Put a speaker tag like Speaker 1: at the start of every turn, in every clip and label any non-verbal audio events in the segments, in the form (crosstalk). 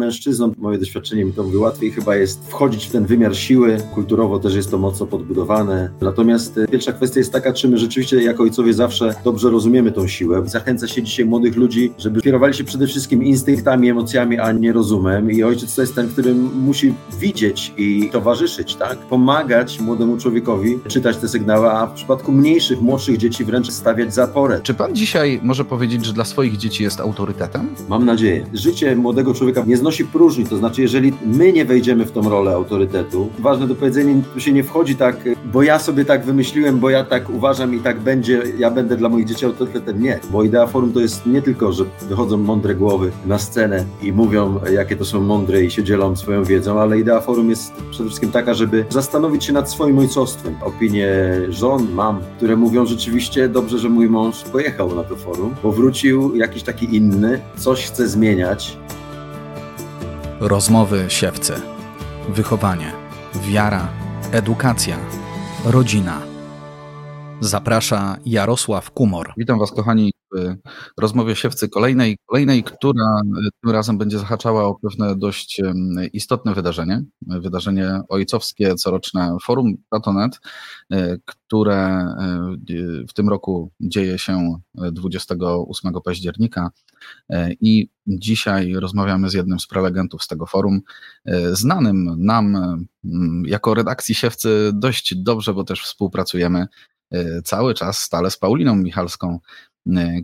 Speaker 1: mężczyzną, moje doświadczenie mi to mówi, łatwiej chyba jest wchodzić w ten wymiar siły, kulturowo też jest to mocno podbudowane. Natomiast e, pierwsza kwestia jest taka, czy my rzeczywiście jako ojcowie zawsze dobrze rozumiemy tą siłę. Zachęca się dzisiaj młodych ludzi, żeby kierowali się przede wszystkim instynktami, emocjami, a nie rozumem i ojciec to jest ten, który musi widzieć i towarzyszyć, tak? Pomagać młodemu człowiekowi czytać te sygnały, a w przypadku mniejszych, młodszych dzieci wręcz stawiać zaporę.
Speaker 2: Czy pan dzisiaj może powiedzieć, że dla swoich dzieci jest autorytetem?
Speaker 1: Mam nadzieję. Życie młodego człowieka nie znosi próżni, to znaczy jeżeli my nie wejdziemy w tą rolę autorytetu, ważne do powiedzenia, tu się nie wchodzi tak, bo ja sobie tak wymyśliłem, bo ja tak uważam i tak będzie, ja będę dla moich dzieci autorytetem. Nie, bo idea forum to jest nie tylko, że wychodzą mądre głowy na scenę i mówią, jakie to są mądre i się dzielą swoją wiedzą, ale idea forum jest przede wszystkim taka, żeby zastanowić się nad swoim ojcostwem. Opinie żon, mam, które mówią rzeczywiście dobrze, że mój mąż pojechał na to forum, bo wrócił jakiś taki inny, coś chce zmieniać.
Speaker 2: Rozmowy siewcy. Wychowanie, wiara, edukacja, rodzina. Zaprasza Jarosław Kumor. Witam Was, kochani, rozmowie siewcy kolejnej, kolejnej, która tym razem będzie zahaczała o pewne dość istotne wydarzenie. Wydarzenie ojcowskie, coroczne Forum Tatonet, e, które e, w tym roku dzieje się 28 października. E, I dzisiaj rozmawiamy z jednym z prelegentów z tego forum, znanym nam jako redakcji siewcy dość dobrze, bo też współpracujemy cały czas stale z Pauliną Michalską,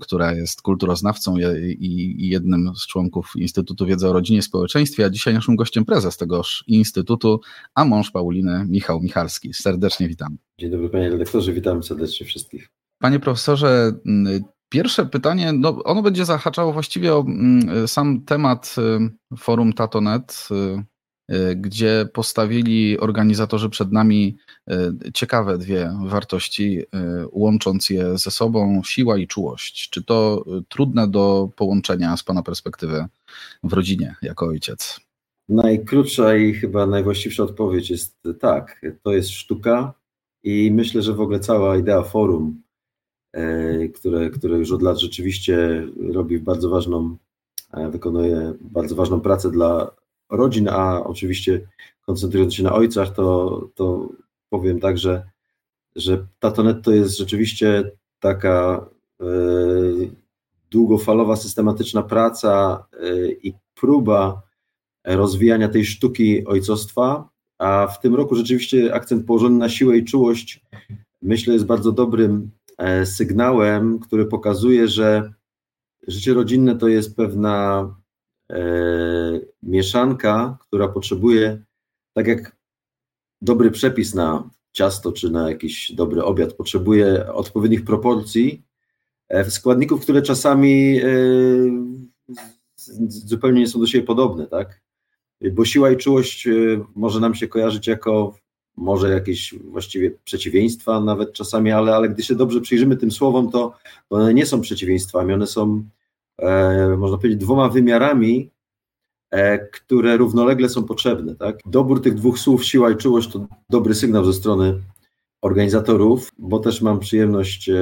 Speaker 2: która jest kulturoznawcą i jednym z członków Instytutu Wiedzy o Rodzinie i Społeczeństwie, a dzisiaj naszym gościem prezes tegoż Instytutu, a mąż Pauliny, Michał Michalski. Serdecznie witam.
Speaker 1: Dzień dobry panie redaktorze, witam serdecznie wszystkich.
Speaker 2: Panie profesorze, y, pierwsze pytanie, no ono będzie zahaczało właściwie o mm, sam temat y, forum Tatonet, Y, gdzie postawili organizatorzy przed nami y, ciekawe dwie wartości, y, łącząc je ze sobą siła i czułość. Czy to trudne do połączenia z Pana perspektywy w rodzinie jako ojciec?
Speaker 1: Najkrótsza i chyba najwłaściwsza odpowiedź jest tak. To jest sztuka i myślę, że w ogóle cała idea forum, które, które już od lat rzeczywiście robi bardzo ważną, wykonuje bardzo ważną pracę dla rodzin, a oczywiście koncentrując się na ojcach, to, to powiem tak, że, że Tatonet to jest rzeczywiście taka e, długofalowa, systematyczna praca e, i próba rozwijania tej sztuki ojcostwa, a w tym roku rzeczywiście akcent położony na siłę i czułość, myślę, jest bardzo dobrym e, sygnałem, który pokazuje, że życie rodzinne to jest pewna mieszanka, która potrzebuje, tak jak dobry przepis na ciasto czy na jakiś dobry obiad, potrzebuje odpowiednich proporcji, e, składników, które czasami e, zupełnie nie są do siebie podobne, tak? Bo siła i czułość może nam się kojarzyć jako może jakieś właściwie przeciwieństwa nawet czasami, ale, ale gdy się dobrze przyjrzymy tym słowom, to one nie są przeciwieństwami, one są e, można powiedzieć, dwoma wymiarami, e, które równolegle są potrzebne. Tak? Dobór tych dwóch słów, siła i czułość, to dobry sygnał ze strony organizatorów, bo też mam przyjemność e,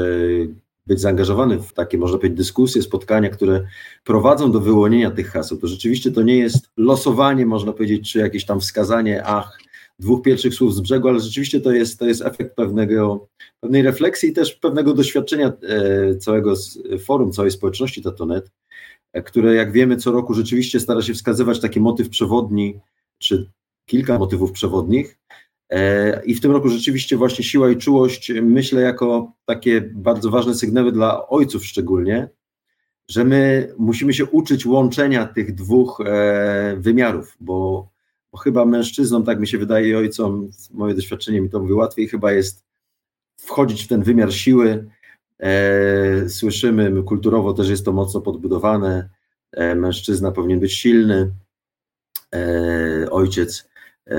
Speaker 1: być zaangażowany w takie, można powiedzieć, dyskusje, spotkania, które prowadzą do wyłonienia tych haseł. To rzeczywiście to nie jest losowanie, można powiedzieć, czy jakieś tam wskazanie, ach, dwóch pierwszych słów z brzegu, ale rzeczywiście to jest, to jest efekt pewnego, pewnej refleksji i też pewnego doświadczenia e, całego forum, całej społeczności Tatonet, e, które jak wiemy co roku rzeczywiście stara się wskazywać taki motyw przewodni, czy kilka motywów przewodnich. E, I w tym roku rzeczywiście właśnie siła i czułość myślę jako takie bardzo ważne sygnały dla ojców szczególnie, że my musimy się uczyć łączenia tych dwóch wymiarów, bo bo chyba mężczyznom, tak mi się wydaje, i ojcom, moje doświadczenie mi to mówi, łatwiej chyba jest wchodzić w ten wymiar siły. E, słyszymy, kulturowo też jest to mocno podbudowane. E, mężczyzna powinien być silny, e, ojciec e,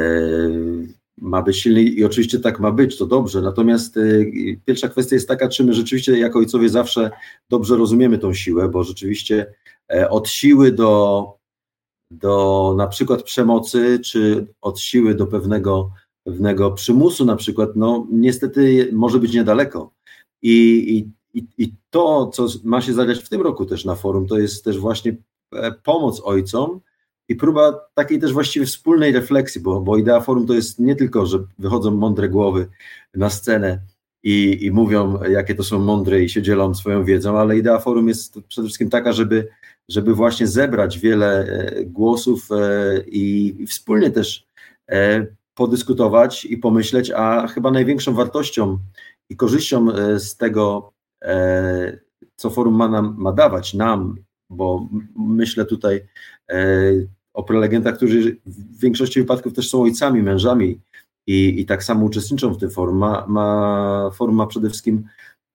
Speaker 1: ma być silny i oczywiście tak ma być, to dobrze. Natomiast e, pierwsza kwestia jest taka, czy my rzeczywiście jako ojcowie zawsze dobrze rozumiemy tą siłę, bo rzeczywiście e, od siły do do na przykład przemocy, czy od siły do pewnego, pewnego przymusu na przykład, no niestety może być niedaleko. I, i, I to, co ma się zadziać w tym roku też na forum, to jest też właśnie e, pomoc ojcom i próba takiej też właściwie wspólnej refleksji, bo, bo idea forum to jest nie tylko, że wychodzą mądre głowy na scenę i, i mówią, jakie to są mądre i się dzielą swoją wiedzą, ale idea forum jest przede wszystkim taka, żeby, żeby właśnie zebrać wiele e, głosów e, i, wspólnie też e, podyskutować i pomyśleć, a chyba największą wartością i korzyścią z tego, co forum ma, nam, ma dawać nam, bo myślę tutaj o prelegentach, którzy w większości wypadków też są ojcami, mężami i, i tak samo uczestniczą w tym forum. Ma, ma, forum ma przede wszystkim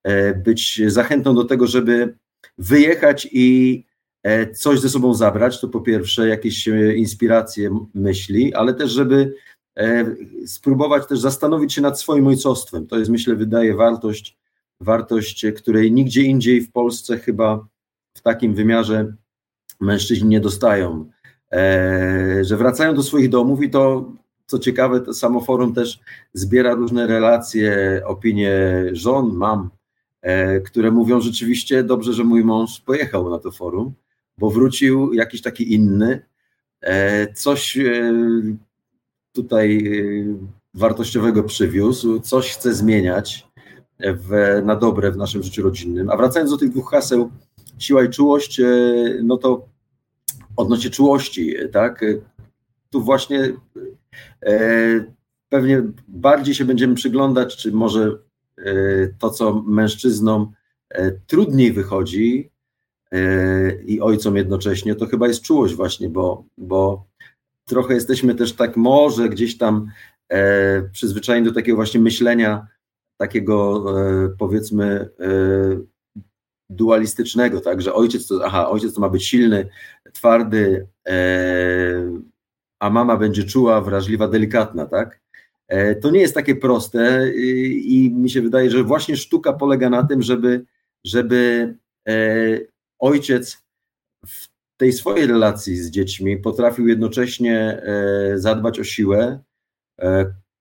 Speaker 1: e, być zachętą do tego, żeby wyjechać i e, coś ze sobą zabrać, to po pierwsze jakieś e, inspiracje, myśli, ale też żeby spróbować też zastanowić się nad swoim ojcostwem. To jest myślę wydaje wartość, wartość, której nigdzie indziej w Polsce chyba w takim wymiarze mężczyźni nie dostają. Że wracają do swoich domów i to co ciekawe, to samo forum też zbiera różne relacje, opinie żon, mam, e, które mówią rzeczywiście dobrze, że mój mąż pojechał na to forum, bo wrócił jakiś taki inny, e, coś e, tutaj wartościowego przywiózł, coś chce zmieniać w, na dobre w naszym życiu rodzinnym. A wracając do tych dwóch haseł, siła i czułość, no to odnośnie czułości, tak, tu właśnie pewnie bardziej się będziemy przyglądać, czy może e, to, co mężczyznom e, trudniej wychodzi i ojcom jednocześnie, to chyba jest czułość właśnie, bo, bo trochę jesteśmy też tak może gdzieś tam przyzwyczajeni do takiego właśnie myślenia, takiego powiedzmy dualistycznego, tak, że ojciec to, aha, ojciec to ma być silny, twardy, a mama będzie czuła, wrażliwa, delikatna, tak? E, to nie jest takie proste i mi się wydaje, że właśnie sztuka polega na tym, żeby, żeby e, ojciec w tej swojej relacji z dziećmi potrafił jednocześnie e, zadbać o siłę,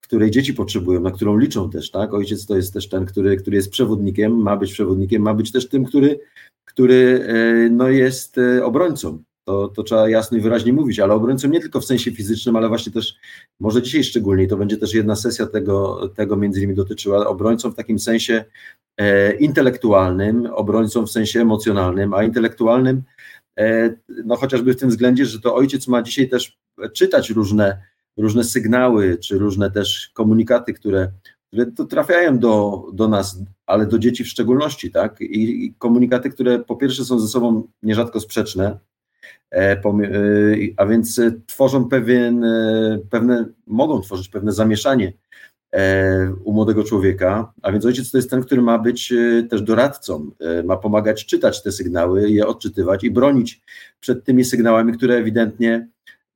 Speaker 1: której dzieci potrzebują, na którą liczą też, tak? Ojciec to jest też ten, który, który jest przewodnikiem, ma być przewodnikiem, ma być też tym, który, który no jest obrońcą to, to trzeba jasno i wyraźnie mówić, ale obrońcą nie tylko w sensie fizycznym, ale właśnie też, może dzisiaj szczególnie, to będzie też jedna sesja tego, tego między innymi dotyczyła, obrońcą w takim sensie e, intelektualnym, obrońcą w sensie emocjonalnym, a intelektualnym, e, no chociażby w tym względzie, że to ojciec ma dzisiaj też czytać różne, różne sygnały, czy różne też komunikaty, które, które to trafiają do, do nas, ale do dzieci w szczególności, tak? I, I komunikaty, które po pierwsze są ze sobą nierzadko sprzeczne, a więc tworzą pewien, e, pewne, mogą tworzyć pewne zamieszanie u młodego człowieka, a więc ojciec to jest ten, który ma być też doradcą, ma pomagać czytać te sygnały, je odczytywać i bronić przed tymi sygnałami, które ewidentnie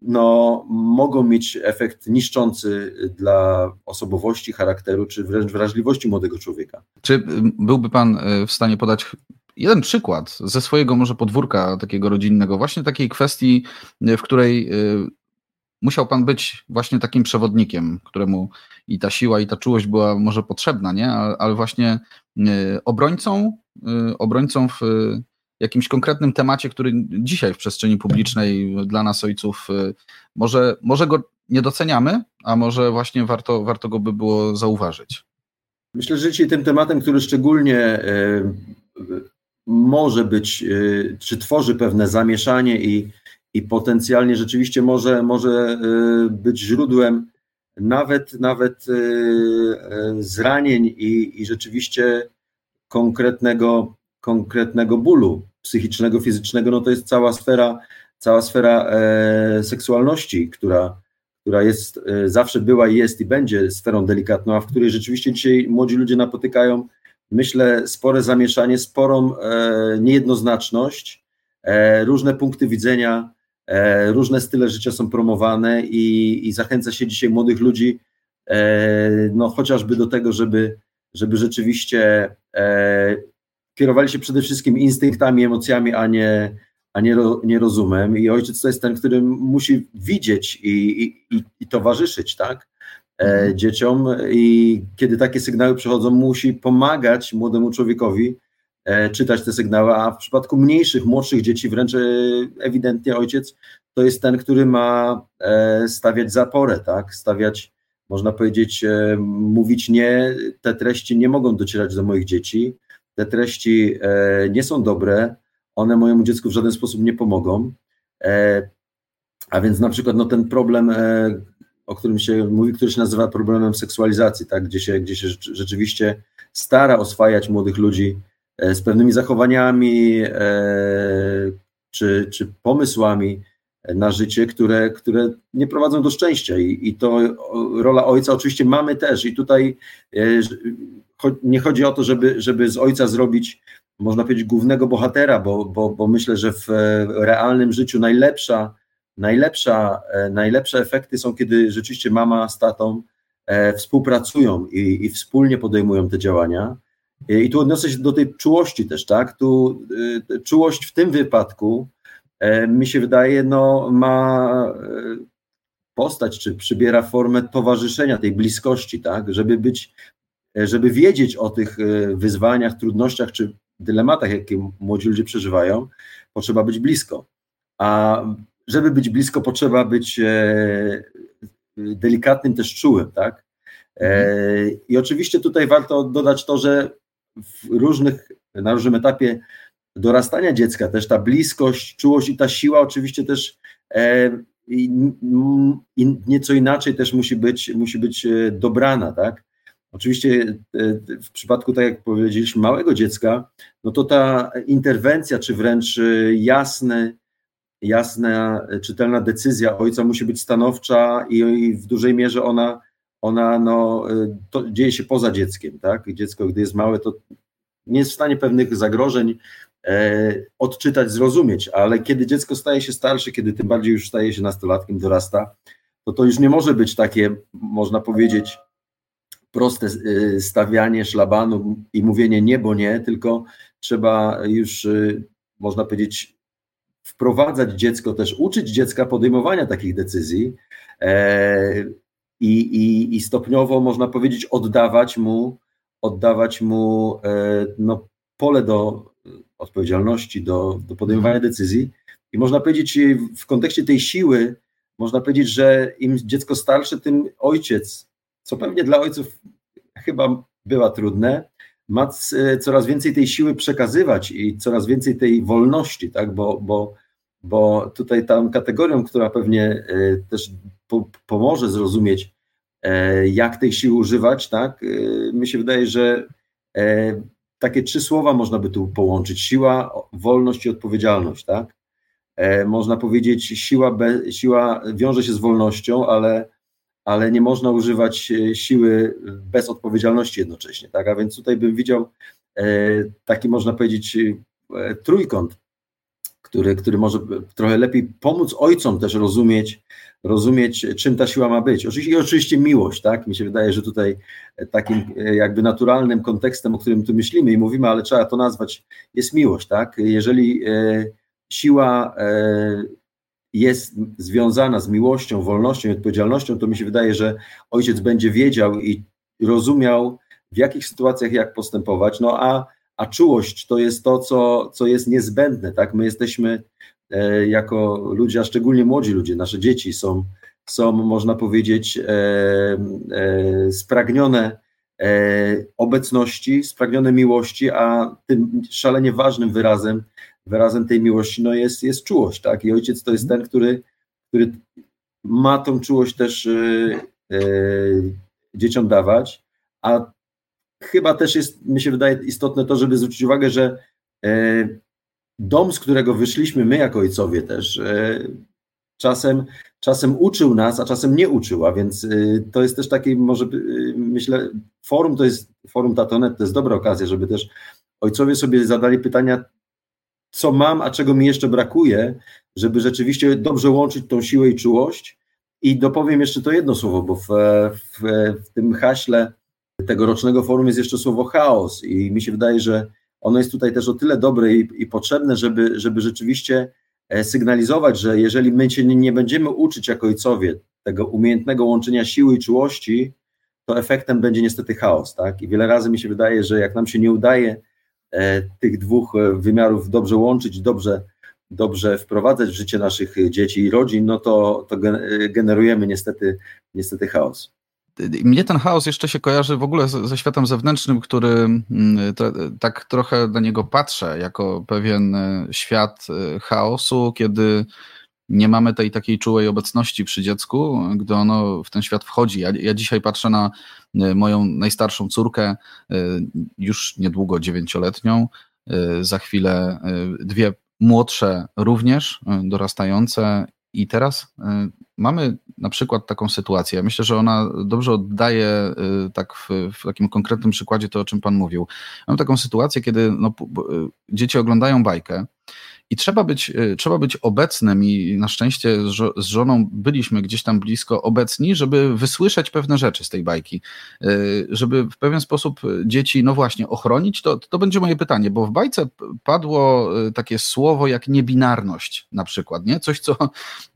Speaker 1: no, mogą mieć efekt niszczący dla osobowości, charakteru, czy wręcz wrażliwości młodego człowieka.
Speaker 2: Czy byłby Pan w stanie podać jeden przykład ze swojego może podwórka takiego rodzinnego, właśnie takiej kwestii, w której y, musiał pan być właśnie takim przewodnikiem, któremu i ta siła, i ta czułość była może potrzebna, nie? Ale właśnie y, obrońcą, y, obrońcą w jakimś konkretnym temacie, który dzisiaj w przestrzeni publicznej dla nas ojców może, może go nie doceniamy, a może właśnie warto, warto go by było zauważyć.
Speaker 1: Myślę, że dzisiaj tym tematem, który szczególnie może być, y, czy tworzy pewne zamieszanie i, i potencjalnie rzeczywiście może, może y, być źródłem nawet, nawet y, zranień i, i rzeczywiście konkretnego, konkretnego bólu psychicznego, fizycznego, no to jest cała sfera, cała sfera e, seksualności, która, która jest, e, zawsze była i jest i będzie sferą delikatną, a w której rzeczywiście dzisiaj młodzi ludzie napotykają myślę, spore zamieszanie, sporą e, niejednoznaczność, e, różne punkty widzenia, e, różne style życia są promowane i, i zachęca się dzisiaj młodych ludzi no, chociażby do tego, żeby, żeby rzeczywiście kierowali się przede wszystkim instynktami, emocjami, a nie, a nie, nie rozumem. I ojciec to jest ten, który musi widzieć i, i, i towarzyszyć, tak? E, mhm. dzieciom i kiedy takie sygnały przychodzą, musi pomagać młodemu człowiekowi czytać te sygnały, a w przypadku mniejszych, młodszych dzieci wręcz ewidentnie ojciec to jest ten, który ma stawiać zaporę, tak, stawiać, można powiedzieć, mówić nie, te treści nie mogą docierać do moich dzieci, te treści nie są dobre, one mojemu dziecku w żaden sposób nie pomogą. A więc na przykład no, ten problem, e, o którym się mówi, który się nazywa problemem seksualizacji, tak, gdzie, się, gdzie się rzeczywiście stara oswajać młodych ludzi e, z pewnymi zachowaniami e, czy, czy pomysłami na życie, które, które nie prowadzą do szczęścia. I, I to rola ojca oczywiście mamy też. I tutaj nie chodzi o to, żeby, żeby z ojca zrobić, można powiedzieć, głównego bohatera, bo, bo, bo myślę, że w realnym życiu najlepsza najlepsza, e, najlepsze efekty są, kiedy rzeczywiście mama z tatą e, współpracują i, i wspólnie podejmują te działania. I tu odniosę się do tej czułości też, tak? Tu e, czułość w tym wypadku mi się wydaje, no, ma postać, czy przybiera formę towarzyszenia, tej bliskości, tak? Żeby być, żeby wiedzieć o tych wyzwaniach, trudnościach, czy dylematach, jakie młodzi ludzie przeżywają, potrzeba być blisko. A żeby być blisko, potrzeba być e, delikatnym, też czułym, tak? E, mhm. I oczywiście tutaj warto dodać to, że w różnych, na różnym etapie dorastania dziecka też ta bliskość, czułość i ta siła oczywiście też e, nieco inaczej też musi być, musi być dobrana, tak? Oczywiście w przypadku, tak jak powiedzieliśmy, małego dziecka, no to ta interwencja, czy wręcz jasny, jasna, czytelna decyzja ojca musi być stanowcza i, i w dużej mierze ona, ona no, to dzieje się poza dzieckiem, tak? Dziecko, gdy jest małe, to nie jest w stanie pewnych zagrożeń e, odczytać, zrozumieć, ale kiedy dziecko staje się starsze, kiedy tym bardziej już staje się nastolatkiem, dorasta, to to już nie może być takie, można powiedzieć, proste e, stawianie szlabanu i mówienie nie, bo nie, tylko trzeba już, e, można powiedzieć, wprowadzać dziecko, też uczyć dziecka podejmowania takich decyzji e, i, i, i stopniowo, można powiedzieć, oddawać mu, oddawać mu e, no, pole do odpowiedzialności, do, do podejmowania mhm. decyzji. I można powiedzieć, w kontekście tej siły, można powiedzieć, że im dziecko starsze, tym ojciec, co pewnie dla ojców chyba była trudne, ma coraz więcej tej siły przekazywać i coraz więcej tej wolności, tak? bo, bo, bo tutaj tą kategorią, która pewnie e, też po, pomoże zrozumieć, e, jak tej siły używać, tak? E, mi się wydaje, że takie trzy słowa można by tu połączyć: siła, wolność i odpowiedzialność, tak? Można powiedzieć, siła, siła wiąże się z wolnością, ale ale nie można używać e, siły bez odpowiedzialności jednocześnie, tak? A więc tutaj bym widział e, taki, można powiedzieć, e, trójkąt, który, który może trochę lepiej pomóc ojcom też rozumieć, rozumieć, czym ta siła ma być. Oczywiście, I oczywiście miłość, tak? Mi się wydaje, że tutaj takim jakby naturalnym kontekstem, o którym tu myślimy i mówimy, ale trzeba to nazwać, jest miłość, tak? Jeżeli siła jest związana z miłością, wolnością i odpowiedzialnością, to mi się wydaje, że ojciec będzie wiedział i rozumiał, w jakich sytuacjach jak postępować. No a, a czułość to jest to, co, co jest niezbędne. Tak? My jesteśmy e, jako ludzie, a szczególnie młodzi ludzie, nasze dzieci są, są można powiedzieć, e, e, spragnione e, obecności, spragnione miłości, a tym szalenie ważnym wyrazem wyrazem tej miłości no jest, jest czułość, tak? I ojciec to jest ten, który, który ma tą czułość też yy, yy, dzieciom dawać, a chyba też jest, mi się wydaje istotne to, żeby zwrócić uwagę, że yy, dom, z którego wyszliśmy my jako ojcowie też, czasem, czasem uczył nas, a czasem nie uczył, a więc to jest też taki, może myślę, forum to jest, forum Tatonet to jest dobra okazja, żeby też ojcowie sobie zadali pytania, co mam, a czego mi jeszcze brakuje, żeby rzeczywiście dobrze łączyć tą siłę i czułość. I dopowiem jeszcze to jedno słowo, bo w, w, w tym haśle tegorocznego forum jest jeszcze słowo chaos i mi się wydaje, że ono jest tutaj też o tyle dobre i, i potrzebne, żeby, żeby rzeczywiście e, sygnalizować, że jeżeli my się nie, będziemy uczyć jako ojcowie tego umiejętnego łączenia siły i czułości, to efektem będzie niestety chaos, tak? I wiele razy mi się wydaje, że jak nam się nie udaje tych dwóch wymiarów dobrze łączyć, dobrze, dobrze wprowadzać w życie naszych dzieci i rodzin, no to, to generujemy niestety, niestety chaos.
Speaker 2: Mnie ten chaos jeszcze się kojarzy w ogóle ze światem zewnętrznym, który mm, tak trochę na niego patrzę, jako pewien świat chaosu, kiedy nie mamy tej takiej czułej obecności przy dziecku, gdy ono w ten świat wchodzi. Ja, ja dzisiaj patrzę na e, moją najstarszą córkę, e, już niedługo dziewięcioletnią, e, za chwilę dwie młodsze również, dorastające i teraz mamy na przykład taką sytuację. Myślę, że ona dobrze oddaje tak w, w, takim konkretnym przykładzie to, o czym Pan mówił. Mam taką sytuację, kiedy no, dzieci oglądają bajkę i trzeba być, y, trzeba być obecnym i na szczęście z żoną byliśmy gdzieś tam blisko obecni, żeby wysłyszeć pewne rzeczy z tej bajki, y, żeby w pewien sposób dzieci, no właśnie, ochronić, to, to będzie moje pytanie, bo w bajce padło takie słowo jak niebinarność na przykład, nie? Coś, co,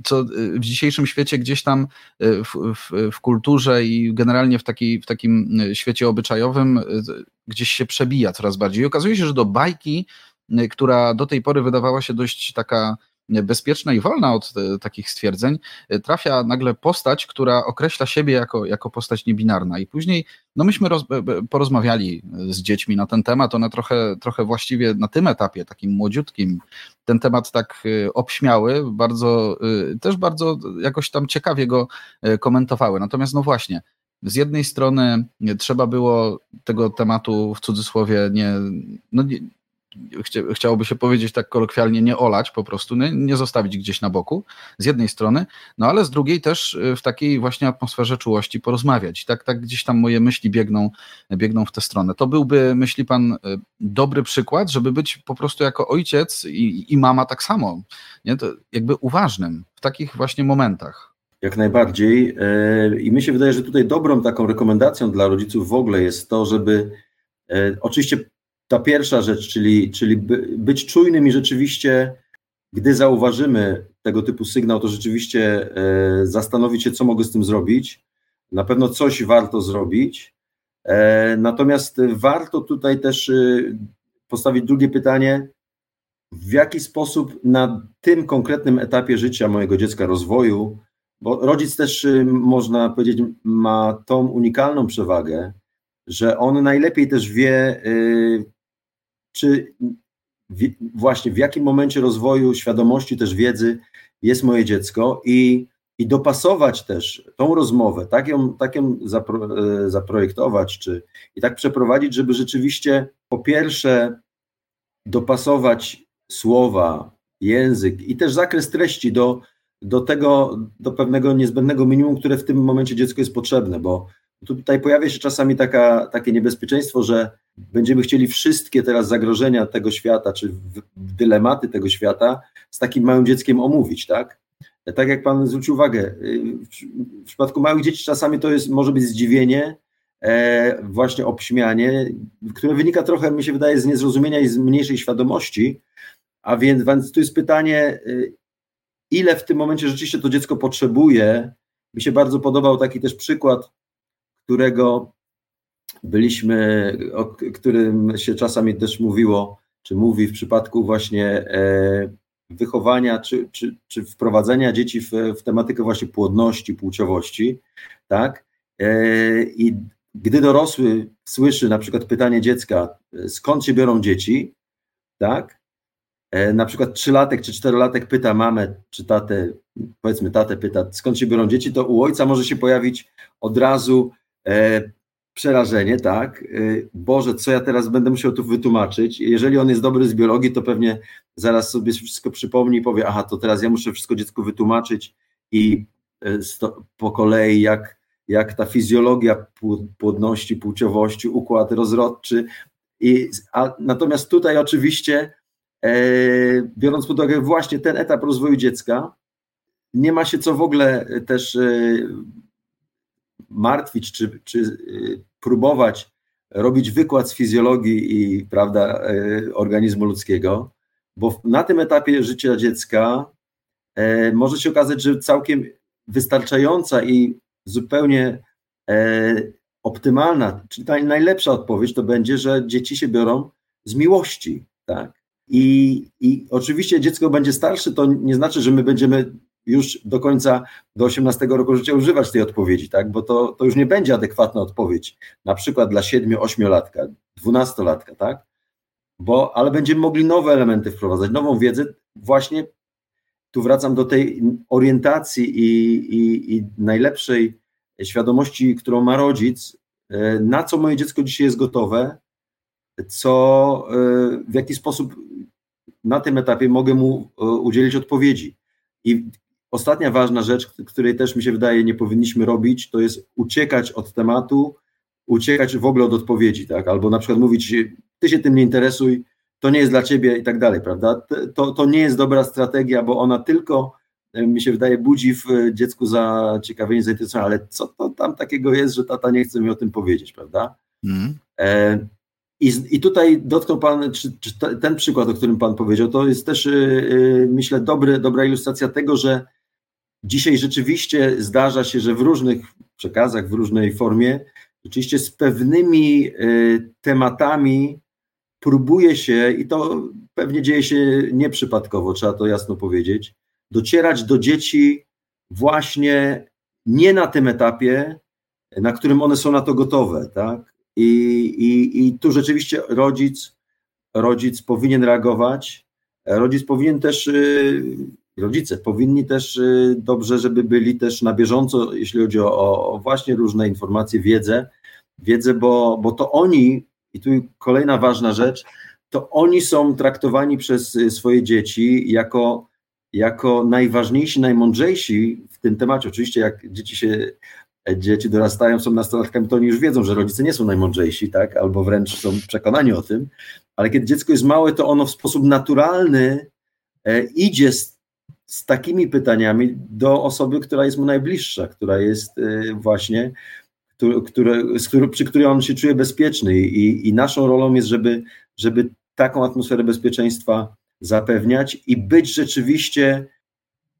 Speaker 2: co w dzisiejszym świecie gdzieś tam w, w, w kulturze i generalnie w, takiej, w takim świecie obyczajowym gdzieś się przebija coraz bardziej. I okazuje się, że do bajki która do tej pory wydawała się dość taka bezpieczna i wolna od y, takich stwierdzeń, y, trafia nagle postać, która określa siebie jako, jako postać niebinarna. I później, no myśmy roz, porozmawiali z dziećmi na ten temat, one trochę, trochę właściwie na tym etapie, takim młodziutkim, ten temat tak obśmiały, bardzo, też bardzo jakoś tam ciekawie go komentowały. Natomiast no właśnie, z jednej strony trzeba było tego tematu w cudzysłowie nie, no nie, chciałoby się powiedzieć tak kolokwialnie, nie olać po prostu, nie, nie, zostawić gdzieś na boku, z jednej strony, no ale z drugiej też y, w takiej właśnie atmosferze czułości porozmawiać. Tak, tak gdzieś tam moje myśli biegną, biegną w tę stronę. To byłby, myśli pan, y, dobry przykład, żeby być po prostu jako ojciec i, i mama tak samo, nie? To jakby uważnym w takich właśnie momentach.
Speaker 1: Jak najbardziej. E, I mi się wydaje, że tutaj dobrą taką rekomendacją dla rodziców w ogóle jest to, żeby oczywiście ta pierwsza rzecz, czyli, czyli by, być czujnym i rzeczywiście, gdy zauważymy tego typu sygnał, to rzeczywiście e, zastanowić się, co mogę z tym zrobić. Na pewno coś warto zrobić. E, natomiast warto tutaj też e, postawić drugie pytanie, w jaki sposób na tym konkretnym etapie życia mojego dziecka, rozwoju, bo rodzic też, e, można powiedzieć, ma tą unikalną przewagę, że on najlepiej też wie, e, czy w, właśnie w jakim momencie rozwoju świadomości, też wiedzy jest moje dziecko i, i dopasować też tą rozmowę, tak ją, tak ją zapro, e, zaprojektować, czy i tak przeprowadzić, żeby rzeczywiście po pierwsze dopasować słowa, język i też zakres treści do, do tego, do pewnego niezbędnego minimum, które w tym momencie dziecku jest potrzebne, bo Tutaj pojawia się czasami taka, takie niebezpieczeństwo, że będziemy chcieli wszystkie teraz zagrożenia tego świata, czy dylematy tego świata z takim małym dzieckiem omówić, tak? Tak jak Pan zwrócił uwagę, w przypadku małych dzieci czasami to jest, może być zdziwienie, e, właśnie obśmianie, które wynika trochę, mi się wydaje, z niezrozumienia i z mniejszej świadomości, a więc, więc tu jest pytanie, y, ile w tym momencie rzeczywiście to dziecko potrzebuje. Mi się bardzo podobał taki też przykład którego byliśmy, o którym się czasami też mówiło, czy mówi w przypadku właśnie e, wychowania, czy, czy, czy wprowadzenia dzieci w, w tematykę właśnie płodności, płciowości, tak? E, I gdy dorosły słyszy na przykład pytanie dziecka, skąd się biorą dzieci, tak? E, na przykład trzylatek czy czterolatek pyta mamę, czy tatę, powiedzmy tatę pyta, skąd się biorą dzieci, to u ojca może się pojawić od razu E, przerażenie, tak? E, Boże, co ja teraz będę musiał tu wytłumaczyć? Jeżeli on jest dobry z biologii, to pewnie zaraz sobie wszystko przypomni i powie, aha, to teraz ja muszę wszystko dziecku wytłumaczyć i e, po kolei jak, jak ta fizjologia płodności, płciowości, układ rozrodczy. I, a, natomiast tutaj oczywiście, e, biorąc pod uwagę właśnie ten etap rozwoju dziecka, nie ma się co w ogóle też e, martwić, czy, czy y, próbować robić wykład z fizjologii i prawda, y, organizmu ludzkiego, bo na tym etapie życia dziecka e, może się okazać, że całkiem wystarczająca i zupełnie e, optymalna, czyli najlepsza odpowiedź to będzie, że dzieci się biorą z miłości, tak? I, I oczywiście dziecko będzie starsze, to nie znaczy, że my będziemy już do końca, do 18 roku życia używać tej odpowiedzi, tak? bo to, to już nie będzie adekwatna odpowiedź, na przykład dla 7-8-latka, 12-latka, tak? Bo, ale będziemy mogli nowe elementy wprowadzać, nową wiedzę, właśnie tu wracam do tej orientacji i, i, i najlepszej świadomości, którą ma rodzic, e, na co moje dziecko dzisiaj jest gotowe, co, e, w jaki sposób na tym etapie mogę mu e, udzielić odpowiedzi. I ostatnia ważna rzecz, której też mi się wydaje nie powinniśmy robić, to jest uciekać od tematu, uciekać w ogóle od odpowiedzi, tak? Albo na przykład mówić, ty się tym nie interesuj, to nie jest dla ciebie i tak dalej, prawda? To, to nie jest dobra strategia, bo ona tylko, e, mi się wydaje, budzi w dziecku zaciekawienie, zainteresowanie, ale co to tam takiego jest, że tata nie chce mi o tym powiedzieć, prawda? Mm. E, i, I tutaj dotknął Pan, czy, czy, ten przykład, o którym Pan powiedział, to jest też, yy, myślę, dobry, dobra ilustracja tego, że dzisiaj rzeczywiście zdarza się, że w różnych przekazach, w różnej formie, rzeczywiście z pewnymi yy, tematami próbuje się, i to pewnie dzieje się nieprzypadkowo, trzeba to jasno powiedzieć, docierać do dzieci właśnie nie na tym etapie, na którym one są na to gotowe, tak? I, i, I tu rzeczywiście rodzic, rodzic powinien reagować. Rodzic powinien też, y, rodzice powinni też y, dobrze, żeby byli też na bieżąco, jeśli chodzi o, o właśnie różne informacje, wiedzę, wiedzę, bo, bo to oni, i tu kolejna ważna rzecz, to oni są traktowani przez y, swoje dzieci jako, jako najważniejsi, najmądrzejsi w tym temacie. Oczywiście, jak dzieci się dzieci dorastają, są nastolatkami, to oni już wiedzą, że rodzice nie są najmądrzejsi, tak? albo wręcz są przekonani o tym, ale kiedy dziecko jest małe, to ono w sposób naturalny e, idzie z, z takimi pytaniami do osoby, która jest mu najbliższa, która jest e, właśnie, które, przy której on się czuje bezpieczny i, i naszą rolą jest, żeby, żeby taką atmosferę bezpieczeństwa zapewniać i być rzeczywiście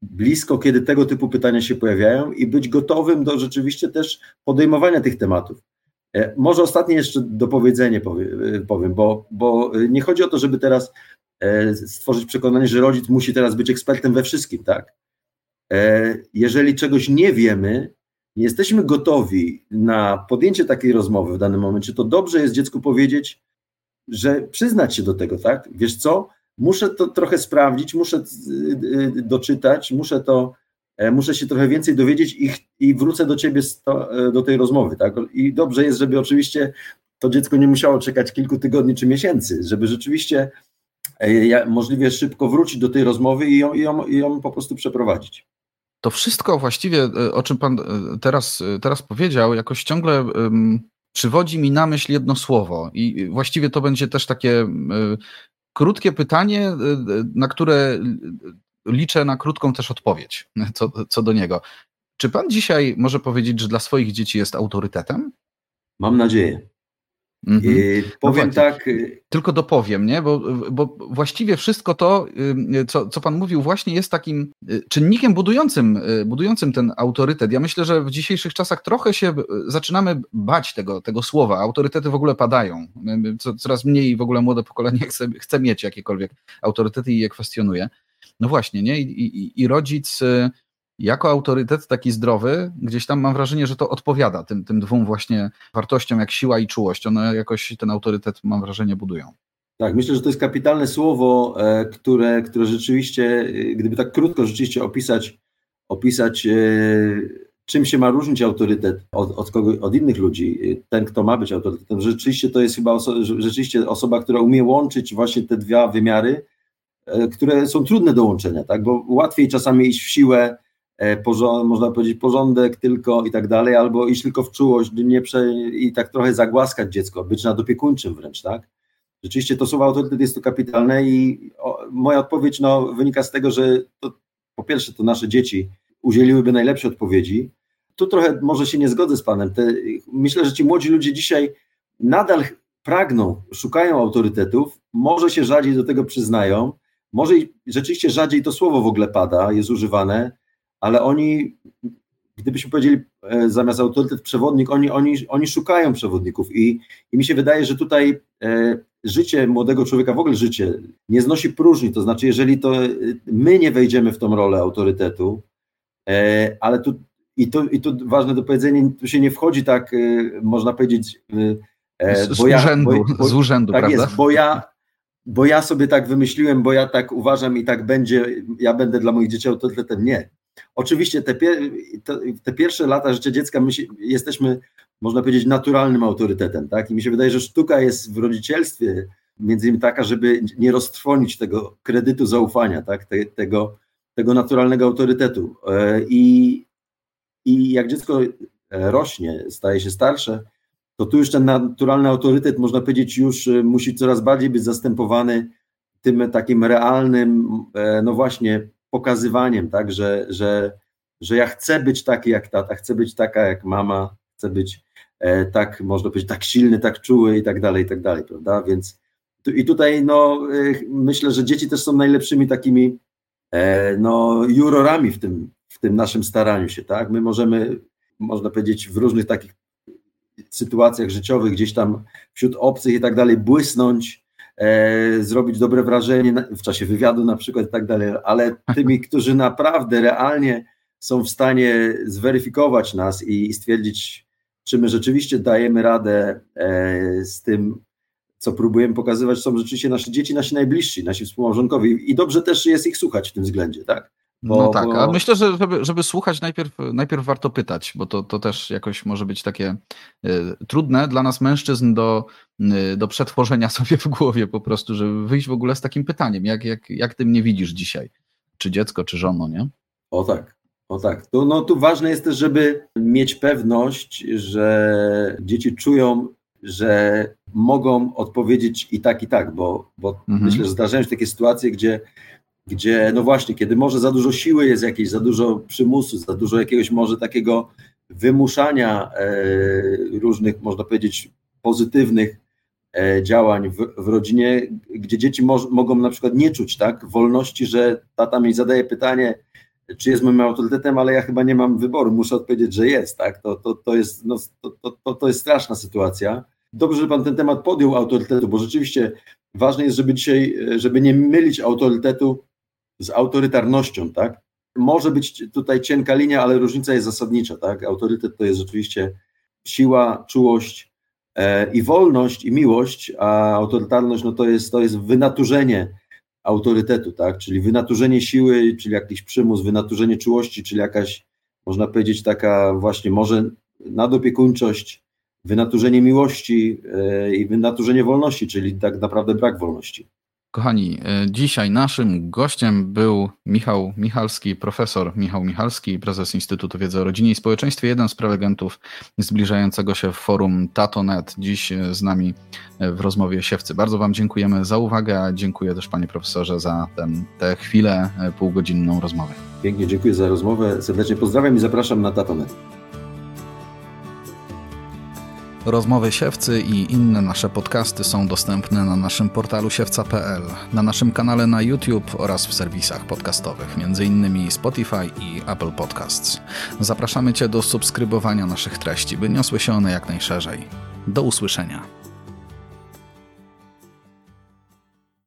Speaker 1: blisko, kiedy tego typu pytania się pojawiają i być gotowym do rzeczywiście też podejmowania tych tematów. E, może ostatnie jeszcze dopowiedzenie e, powiem, bo, bo nie chodzi o to, żeby teraz stworzyć przekonanie, że rodzic musi teraz być ekspertem we wszystkim, tak? Jeżeli czegoś nie wiemy, nie jesteśmy gotowi na podjęcie takiej rozmowy w danym momencie, to dobrze jest dziecku powiedzieć, że przyznać się do tego, tak? Wiesz co? muszę to trochę sprawdzić, muszę y, doczytać, muszę to, e, muszę się trochę więcej dowiedzieć i, i wrócę do ciebie e, do tej rozmowy, tak? I dobrze jest, żeby oczywiście to dziecko nie musiało czekać kilku tygodni czy miesięcy, żeby rzeczywiście e, możliwie szybko wrócić do tej rozmowy i ją, i ją, i ją po prostu przeprowadzić.
Speaker 2: To wszystko właściwie, o czym Pan teraz, teraz powiedział, jakoś ciągle um, przywodzi mi na myśl jedno słowo. I właściwie to będzie też takie krótkie pytanie, na które liczę na krótką też odpowiedź (laughs) co, co do niego. Czy pan dzisiaj może powiedzieć, że dla swoich dzieci jest autorytetem?
Speaker 1: Mam nadzieję. Mhm. powiem no tak. Y,
Speaker 2: Tylko dopowiem, nie? Bo, bo właściwie wszystko to, y, co, co Pan mówił, właśnie jest takim czynnikiem budującym, budującym ten autorytet. Ja myślę, że w dzisiejszych czasach trochę się zaczynamy bać tego, tego słowa. Autorytety w ogóle padają. Coraz mniej w ogóle młode pokolenie chce, chce mieć jakiekolwiek autorytety i je kwestionuje. No właśnie, nie? I, i, i rodzic jako autorytet taki zdrowy, gdzieś tam mam wrażenie, że to odpowiada tym, tym dwóm właśnie wartościom, jak siła i czułość. One jakoś ten autorytet, mam wrażenie, budują.
Speaker 1: Tak, myślę, że to jest kapitalne słowo, e, które, które rzeczywiście, e, gdyby tak krótko rzeczywiście opisać, opisać e, czym się ma różnić autorytet od, od, kogo, od innych ludzi, ten, kto ma być autorytetem. Rzeczywiście to jest chyba oso rzeczywiście osoba, która umie łączyć właśnie te dwa wymiary, które są trudne do łączenia, tak? bo łatwiej czasami iść w siłę, porząd, można powiedzieć porządek tylko i tak dalej, albo iść tylko w czułość nie prze, i tak trochę zagłaskać dziecko, być nadopiekuńczym wręcz, tak? Rzeczywiście to słowo autorytet jest to kapitalne i o, moja odpowiedź no, wynika z tego, że to, po pierwsze to nasze dzieci udzieliłyby najlepsze odpowiedzi. Tu trochę może się nie zgodzę z Panem. Te, myślę, że ci młodzi ludzie dzisiaj nadal pragną, szukają autorytetów, może się rzadziej do tego przyznają, może rzeczywiście rzadziej to słowo w ogóle pada, jest używane, ale oni gdybyśmy powiedzieli e, zamiast autorytet przewodnik, oni, oni, oni szukają przewodników i, i mi się wydaje, że tutaj e, życie młodego człowieka, w ogóle życie, nie znosi próżni, to znaczy jeżeli to e, my nie wejdziemy w tą rolę autorytetu, ale tu i to, i to ważne do powiedzenia, tu się nie wchodzi tak, można powiedzieć,
Speaker 2: z, z ja, urzędu, bo, z urzędu,
Speaker 1: tak
Speaker 2: prawda?
Speaker 1: jest, bo ja, bo ja sobie tak wymyśliłem, bo ja tak uważam i tak będzie, ja będę dla moich dzieci autorytetem. Nie. Oczywiście te, te, te pierwsze lata życia dziecka my się, jesteśmy, można powiedzieć, naturalnym autorytetem, tak? I mi się wydaje, że sztuka jest w rodzicielstwie między innymi taka, żeby nie roztrwonić tego kredytu zaufania, tak? Te, tego, tego naturalnego autorytetu. E, I, I jak dziecko rośnie, staje się starsze, to tu już ten naturalny autorytet, można powiedzieć, już e, musi coraz bardziej być zastępowany tym takim realnym, e, no właśnie, pokazywaniem, tak, że, że, że ja chcę być taki jak tata, chcę być taka jak mama, chcę być e, tak, można powiedzieć, tak silny, tak czuły i tak dalej, i tak dalej, prawda? Więc tu, i tutaj no, e, myślę, że dzieci też są najlepszymi takimi e, no, jurorami w tym, w tym naszym staraniu się, tak? My możemy, można powiedzieć, w różnych takich sytuacjach życiowych, gdzieś tam wśród obcych i tak dalej, błysnąć, zrobić dobre wrażenie w czasie wywiadu na przykład i tak dalej, ale tymi, (laughs) którzy naprawdę realnie są w stanie zweryfikować nas i, i stwierdzić, czy my rzeczywiście dajemy radę e, z tym, co próbujemy pokazywać, są rzeczywiście nasze dzieci, nasi najbliżsi, nasi współmałżonkowie i dobrze też jest ich słuchać w tym względzie, tak?
Speaker 2: Bo, no tak, bo... a myślę, że żeby, żeby słuchać, najpierw, najpierw warto pytać, bo to, to też jakoś może być takie y, trudne dla nas mężczyzn do, y, do przetworzenia (laughs) sobie w głowie po prostu, żeby wyjść w ogóle z takim pytaniem, jak, jak, jak ty mnie widzisz dzisiaj? Czy dziecko, czy żono, nie?
Speaker 1: O tak, o tak. To, no, tu ważne jest też, żeby mieć pewność, że dzieci czują, że mogą odpowiedzieć i tak, i tak, bo, bo mhm. myślę, że zdarzają się takie sytuacje, gdzie gdzie no właśnie, kiedy może za dużo siły jest jakieś, za dużo przymusu, za dużo jakiegoś może takiego wymuszania e, różnych, można powiedzieć, pozytywnych e, działań w, w, rodzinie, gdzie dzieci mo mogą na przykład nie czuć tak wolności, że tata mi zadaje pytanie, czy jest moim autorytetem, ale ja chyba nie mam wyboru, muszę odpowiedzieć, że jest, tak? To, to, to, jest, no, to, to, to jest straszna sytuacja. Dobrze, że Pan ten temat podjął autorytetu, bo rzeczywiście ważne jest, żeby dzisiaj, żeby nie mylić autorytetu z autorytarnością, tak? Może być tutaj cienka linia, ale różnica jest zasadnicza, tak? Autorytet to jest rzeczywiście siła, czułość e, i wolność i miłość, a autorytarność no to jest, to jest wynaturzenie autorytetu, tak? Czyli wynaturzenie siły, czyli jakiś przymus, wynaturzenie czułości, czyli jakaś, można powiedzieć, taka właśnie może nadopiekuńczość, wynaturzenie miłości e, i wynaturzenie wolności, czyli tak naprawdę brak wolności.
Speaker 2: Kochani, e, dzisiaj naszym gościem był Michał Michalski, profesor Michał Michalski, prezes Instytutu Wiedzy o Rodzinie i Społeczeństwie, jeden z prelegentów zbliżającego się forum Tatonet. Dziś e, z nami e, w rozmowie Siewcy. Bardzo Wam dziękujemy za uwagę, a dziękuję też Panie Profesorze za tę chwilę, półgodzinną rozmowę.
Speaker 1: Pięknie dziękuję za rozmowę, serdecznie pozdrawiam i zapraszam na Tatonet.
Speaker 2: Rozmowy Siewcy i inne nasze podcasty są dostępne na naszym portalu siewca.pl, na naszym kanale na YouTube oraz w serwisach podcastowych, m.in. Spotify i Apple Podcasts. Zapraszamy Cię do subskrybowania naszych treści, by niosły się one jak najszerzej. Do usłyszenia.